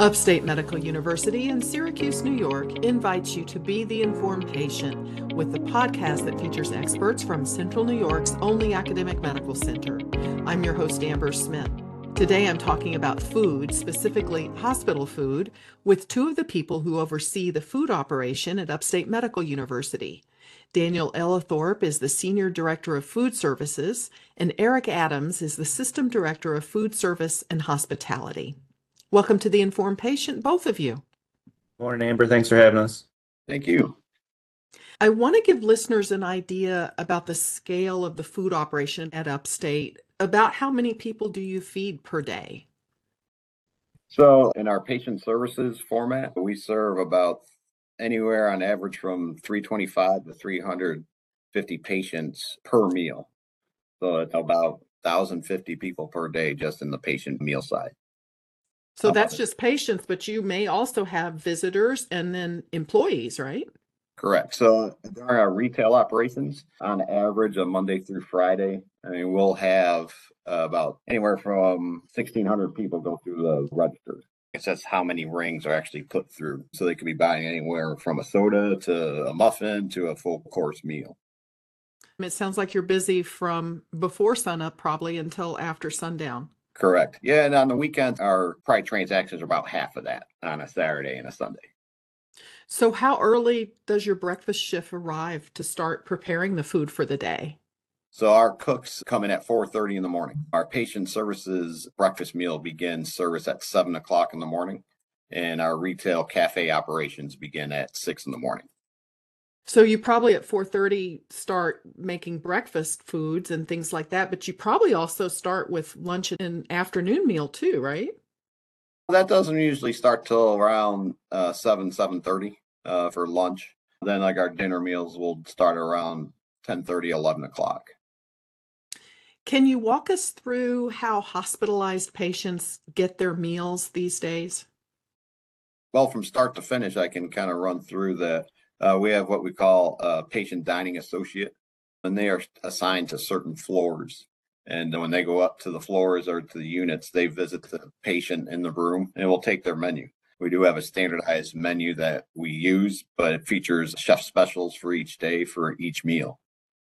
Upstate Medical University in Syracuse, New York invites you to be the informed patient with the podcast that features experts from Central New York's only academic medical center. I'm your host, Amber Smith. Today I'm talking about food, specifically hospital food, with two of the people who oversee the food operation at Upstate Medical University. Daniel Ellithorpe is the Senior Director of Food Services, and Eric Adams is the System Director of Food Service and Hospitality. Welcome to the Informed Patient, both of you. Morning, Amber. Thanks for having us. Thank you. I want to give listeners an idea about the scale of the food operation at Upstate. About how many people do you feed per day? So, in our patient services format, we serve about anywhere on average from 325 to 350 patients per meal. So, it's about 1,050 people per day just in the patient meal side. So that's just patients, but you may also have visitors and then employees, right? Correct. So during our retail operations, on average, on Monday through Friday, I mean, we'll have uh, about anywhere from 1,600 people go through the registers. It says how many rings are actually put through. So they could be buying anywhere from a soda to a muffin to a full course meal. It sounds like you're busy from before sunup probably until after sundown. Correct. Yeah, and on the weekends, our probably transactions are about half of that on a Saturday and a Sunday. So, how early does your breakfast shift arrive to start preparing the food for the day? So our cooks come in at 4:30 in the morning. Our patient services breakfast meal begins service at seven o'clock in the morning, and our retail cafe operations begin at six in the morning. So you probably at 4:30 start making breakfast foods and things like that, but you probably also start with lunch and afternoon meal too, right? That doesn't usually start till around uh, 7, 7.30 uh, for lunch. Then like our dinner meals will start around 10.30, 11 o'clock. Can you walk us through how hospitalized patients get their meals these days? Well, from start to finish, I can kind of run through that uh, we have what we call a patient dining associate, and they are assigned to certain floors. And when they go up to the floors or to the units, they visit the patient in the room and will take their menu. We do have a standardized menu that we use, but it features chef specials for each day for each meal.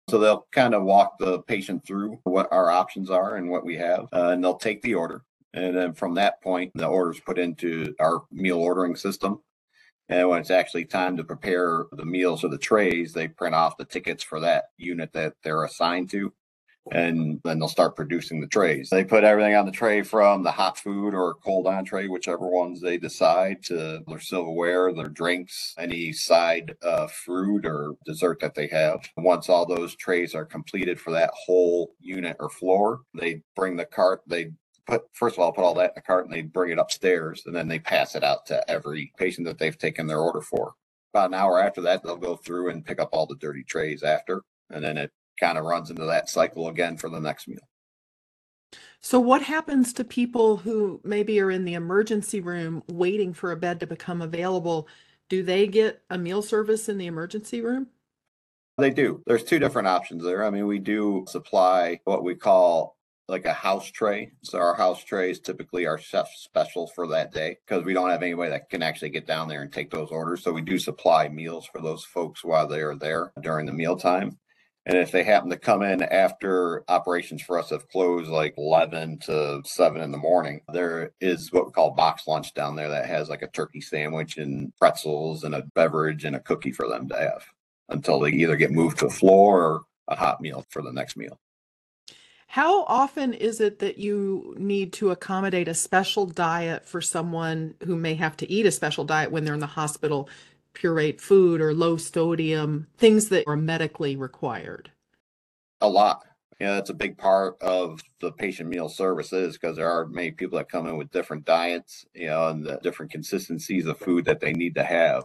So they'll kind of walk the patient through what our options are and what we have, uh, and they'll take the order. And then from that point, the order is put into our meal ordering system. And when it's actually time to prepare the meals or the trays, they print off the tickets for that unit that they're assigned to. And then they'll start producing the trays. They put everything on the tray from the hot food or cold entree, whichever ones they decide, to their silverware, their drinks, any side uh, fruit or dessert that they have. Once all those trays are completed for that whole unit or floor, they bring the cart, they put first of all put all that in a cart and they bring it upstairs and then they pass it out to every patient that they've taken their order for. About an hour after that they'll go through and pick up all the dirty trays after and then it kind of runs into that cycle again for the next meal. So what happens to people who maybe are in the emergency room waiting for a bed to become available? Do they get a meal service in the emergency room? They do. There's two different options there. I mean we do supply what we call like a house tray. So our house trays typically are chef special for that day because we don't have anybody that can actually get down there and take those orders. So we do supply meals for those folks while they are there during the mealtime. And if they happen to come in after operations for us have closed like 11 to 7 in the morning, there is what we call box lunch down there that has like a turkey sandwich and pretzels and a beverage and a cookie for them to have until they either get moved to a floor or a hot meal for the next meal. How often is it that you need to accommodate a special diet for someone who may have to eat a special diet when they're in the hospital? Pureed food or low sodium, things that are medically required? A lot. Yeah, that's a big part of the patient meal services because there are many people that come in with different diets, you know, and the different consistencies of food that they need to have.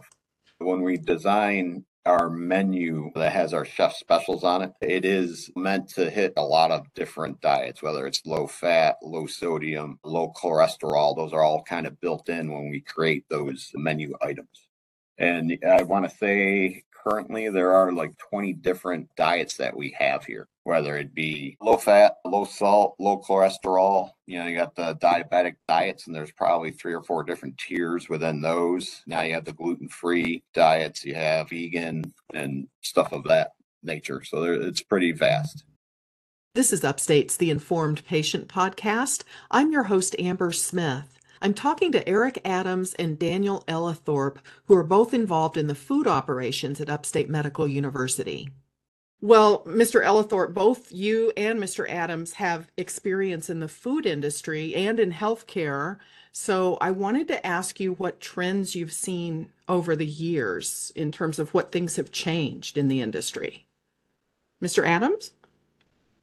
When we design our menu that has our chef specials on it. It is meant to hit a lot of different diets, whether it's low fat, low sodium, low cholesterol. Those are all kind of built in when we create those menu items. And I want to say currently there are like 20 different diets that we have here whether it be low fat, low salt, low cholesterol. You know, you got the diabetic diets, and there's probably three or four different tiers within those. Now you have the gluten free diets, you have vegan and stuff of that nature. So it's pretty vast. This is Upstate's The Informed Patient podcast. I'm your host, Amber Smith. I'm talking to Eric Adams and Daniel Ellithorpe, who are both involved in the food operations at Upstate Medical University. Well, Mr. Ellithorpe, both you and Mr. Adams have experience in the food industry and in healthcare. So I wanted to ask you what trends you've seen over the years in terms of what things have changed in the industry. Mr. Adams?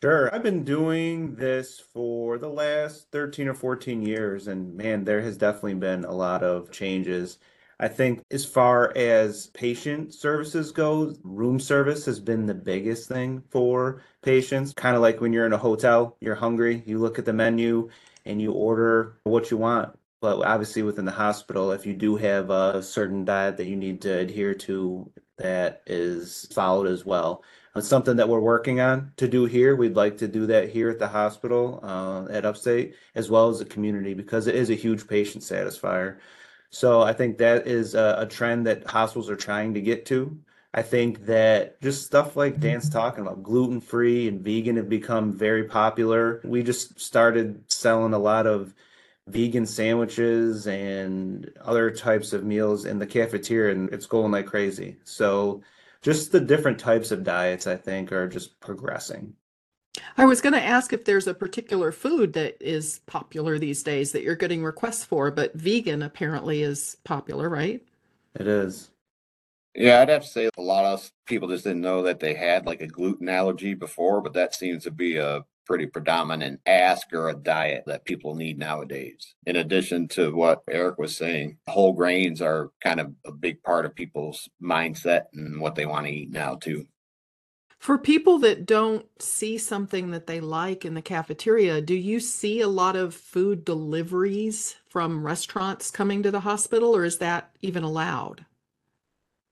Sure. I've been doing this for the last 13 or 14 years, and man, there has definitely been a lot of changes. I think as far as patient services go, room service has been the biggest thing for patients. Kind of like when you're in a hotel, you're hungry, you look at the menu and you order what you want. But obviously, within the hospital, if you do have a certain diet that you need to adhere to, that is followed as well. It's something that we're working on to do here. We'd like to do that here at the hospital uh, at Upstate, as well as the community, because it is a huge patient satisfier. So I think that is a, a trend that hospitals are trying to get to. I think that just stuff like Dan's talking about, gluten free and vegan have become very popular. We just started selling a lot of vegan sandwiches and other types of meals in the cafeteria, and it's going like crazy. So just the different types of diets, I think, are just progressing. I was going to ask if there's a particular food that is popular these days that you're getting requests for, but vegan apparently is popular, right? It is. Yeah, I'd have to say a lot of people just didn't know that they had like a gluten allergy before, but that seems to be a pretty predominant ask or a diet that people need nowadays. In addition to what Eric was saying, whole grains are kind of a big part of people's mindset and what they want to eat now, too. For people that don't see something that they like in the cafeteria, do you see a lot of food deliveries from restaurants coming to the hospital, or is that even allowed?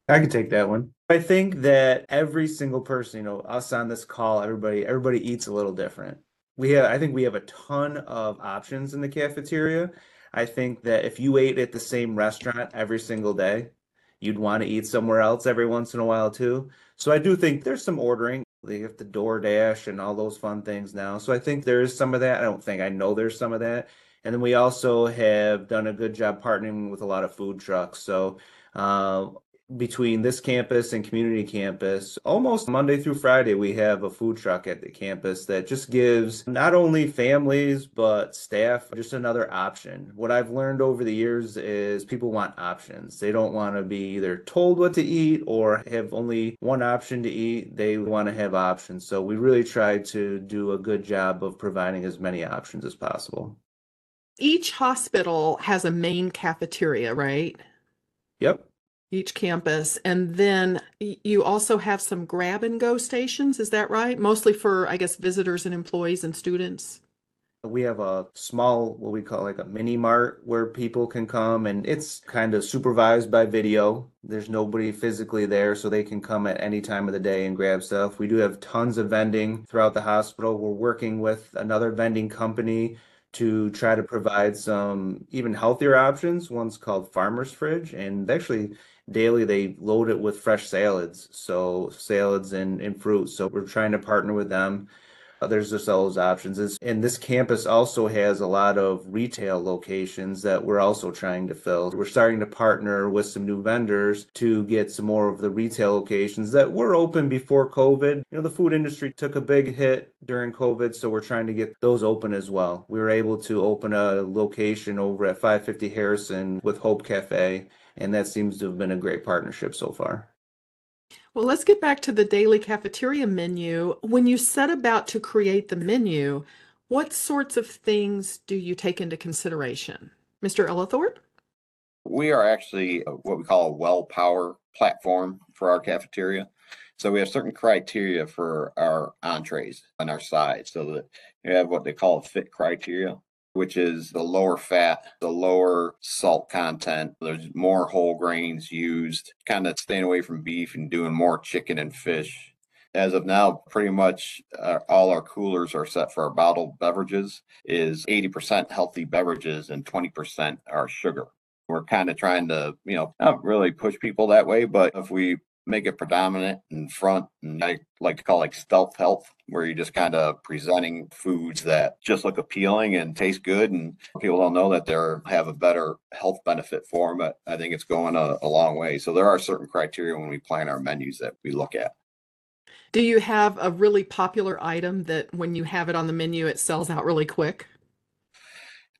I can take that one. I think that every single person, you know, us on this call, everybody, everybody eats a little different. We have, I think we have a ton of options in the cafeteria. I think that if you ate at the same restaurant every single day, you'd want to eat somewhere else every once in a while too. So I do think there's some ordering. They have the DoorDash and all those fun things now. So I think there is some of that. I don't think I know there's some of that. And then we also have done a good job partnering with a lot of food trucks. So uh, between this campus and community campus almost monday through friday we have a food truck at the campus that just gives not only families but staff just another option. What i've learned over the years is people want options. They don't want to be either told what to eat or have only one option to eat. They want to have options. So we really try to do a good job of providing as many options as possible. Each hospital has a main cafeteria right? Yep each campus. And then you also have some grab and go stations, is that right? Mostly for, I guess, visitors and employees and students. We have a small, what we call like a mini mart where people can come and it's kind of supervised by video. There's nobody physically there, so they can come at any time of the day and grab stuff. We do have tons of vending throughout the hospital. We're working with another vending company to try to provide some even healthier options. One's called Farmer's Fridge, and actually daily they load it with fresh salads so salads and, and fruit. So we're trying to partner with them. Uh, there's just all those options. And this campus also has a lot of retail locations that we're also trying to fill. We're starting to partner with some new vendors to get some more of the retail locations that were open before covid. You know the food industry took a big hit during covid so we're trying to get those open as well. We were able to open a location over at 550 harrison with hope cafe and that seems to have been a great partnership so far. Well, let's get back to the daily cafeteria menu. When you set about to create the menu, what sorts of things do you take into consideration? Mr. Ellithorpe? We are actually uh, what we call a well power platform for our cafeteria. So we have certain criteria for our entrees on our side so that you have what they call a fit criteria which is the lower fat, the lower salt content. There's more whole grains used, kind of staying away from beef and doing more chicken and fish. as of now, pretty much uh, all our coolers are set for our bottled beverages is 80% healthy beverages and 20% are sugar. We're kind of trying to, you know, not really push people that way, but if we make it predominant in front and I like to call like stealth health, where you're just kind of presenting foods that just look appealing and taste good and people don't know that they're have a better health benefit for them. But I think it's going a, a long way. So there are certain criteria when we plan our menus that we look at. Do you have a really popular item that when you have it on the menu, it sells out really quick?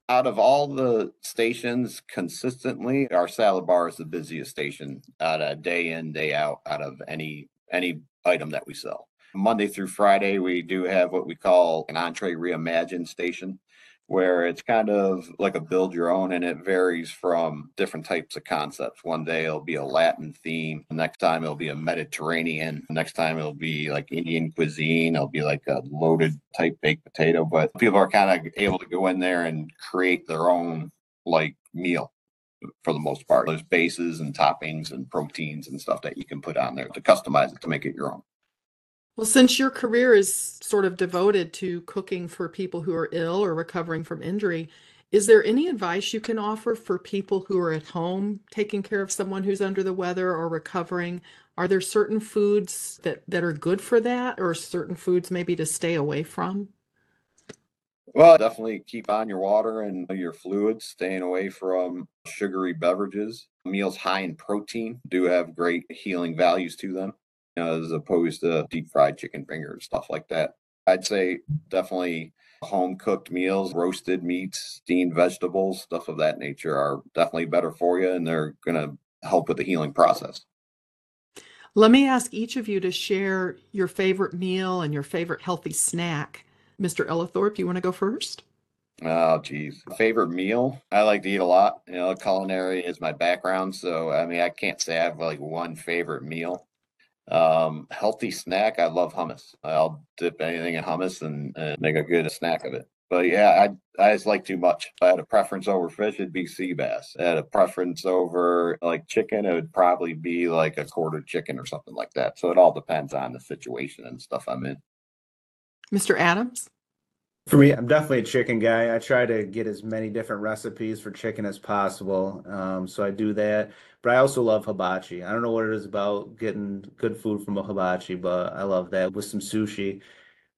Out of all the stations consistently, our salad bar is the busiest station out of day in, day out, out of any any item that we sell. Monday through Friday, we do have what we call an entree reimagined station where it's kind of like a build your own and it varies from different types of concepts. One day it'll be a Latin theme, the next time it'll be a Mediterranean, the next time it'll be like Indian cuisine, it'll be like a loaded type baked potato. But people are kind of able to go in there and create their own like meal for the most part. There's bases and toppings and proteins and stuff that you can put on there to customize it to make it your own. Well, since your career is sort of devoted to cooking for people who are ill or recovering from injury, is there any advice you can offer for people who are at home taking care of someone who's under the weather or recovering? Are there certain foods that, that are good for that or certain foods maybe to stay away from? Well, definitely keep on your water and your fluids, staying away from sugary beverages. Meals high in protein do have great healing values to them as opposed to deep fried chicken fingers, stuff like that. I'd say definitely home cooked meals, roasted meats, steamed vegetables, stuff of that nature are definitely better for you and they're going to help with the healing process. Let me ask each of you to share your favorite meal and your favorite healthy snack. Mr. Ellithorpe, you want to go first? Oh, geez. Favorite meal? I like to eat a lot. You know, culinary is my background. So, I mean, I can't say I have like one favorite meal. Um, healthy snack. I love hummus. I'll dip anything in hummus and, and make a good snack of it. But yeah, I I just like too much. If I had a preference over fish, it'd be sea bass. I had a preference over like chicken, it would probably be like a quarter chicken or something like that. So it all depends on the situation and stuff I'm in. Mr. Adams? For me, I'm definitely a chicken guy. I try to get as many different recipes for chicken as possible. Um, so I do that. But I also love hibachi. I don't know what it is about getting good food from a hibachi, but I love that with some sushi.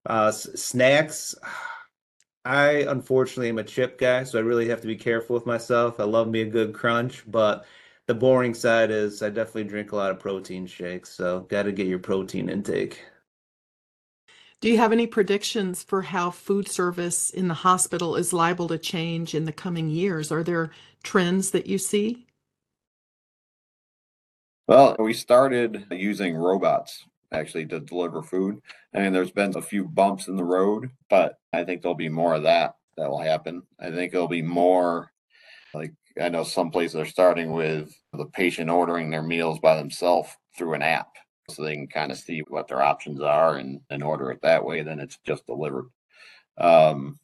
Uh, snacks. I unfortunately am a chip guy, so I really have to be careful with myself. I love me a good crunch, but the boring side is I definitely drink a lot of protein shakes, so got to get your protein intake. Do you have any predictions for how food service in the hospital is liable to change in the coming years? Are there trends that you see? Well, we started using robots actually to deliver food. I mean, there's been a few bumps in the road, but I think there'll be more of that that will happen. I think it'll be more like I know some places are starting with the patient ordering their meals by themselves through an app so they can kind of see what their options are and, and order it that way. Then it's just delivered. Um,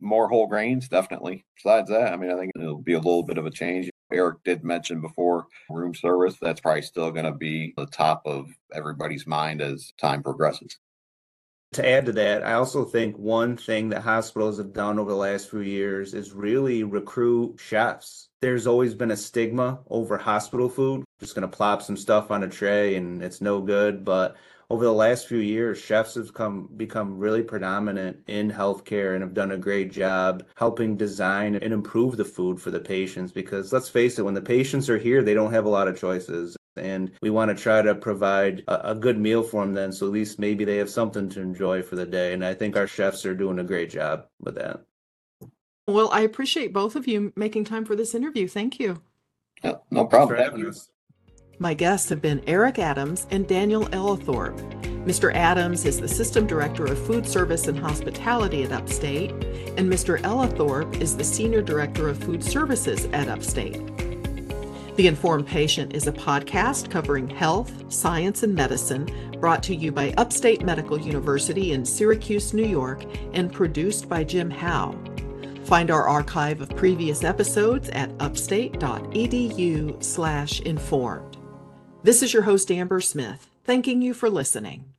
more whole grains, definitely. Besides that, I mean, I think it'll be a little bit of a change. Eric did mention before room service. That's probably still going to be the top of everybody's mind as time progresses. To add to that, I also think one thing that hospitals have done over the last few years is really recruit chefs. There's always been a stigma over hospital food. Just going to plop some stuff on a tray and it's no good. But over the last few years, chefs have come become really predominant in healthcare and have done a great job helping design and improve the food for the patients. Because let's face it, when the patients are here, they don't have a lot of choices. And we want to try to provide a, a, good meal for them then so at least maybe they have something to enjoy for the day. And i think our chefs are doing a great job with that. Well i appreciate both of you making time for this interview. Thank you. Yeah, no problem my guests have been eric adams and daniel ellithorpe mr adams is the system director of food service and hospitality at upstate and mr ellithorpe is the senior director of food services at upstate the Informed Patient is a podcast covering health, science, and medicine brought to you by Upstate Medical University in Syracuse, New York, and produced by Jim Howe. Find our archive of previous episodes at upstate.edu/informed. This is your host Amber Smith, thanking you for listening.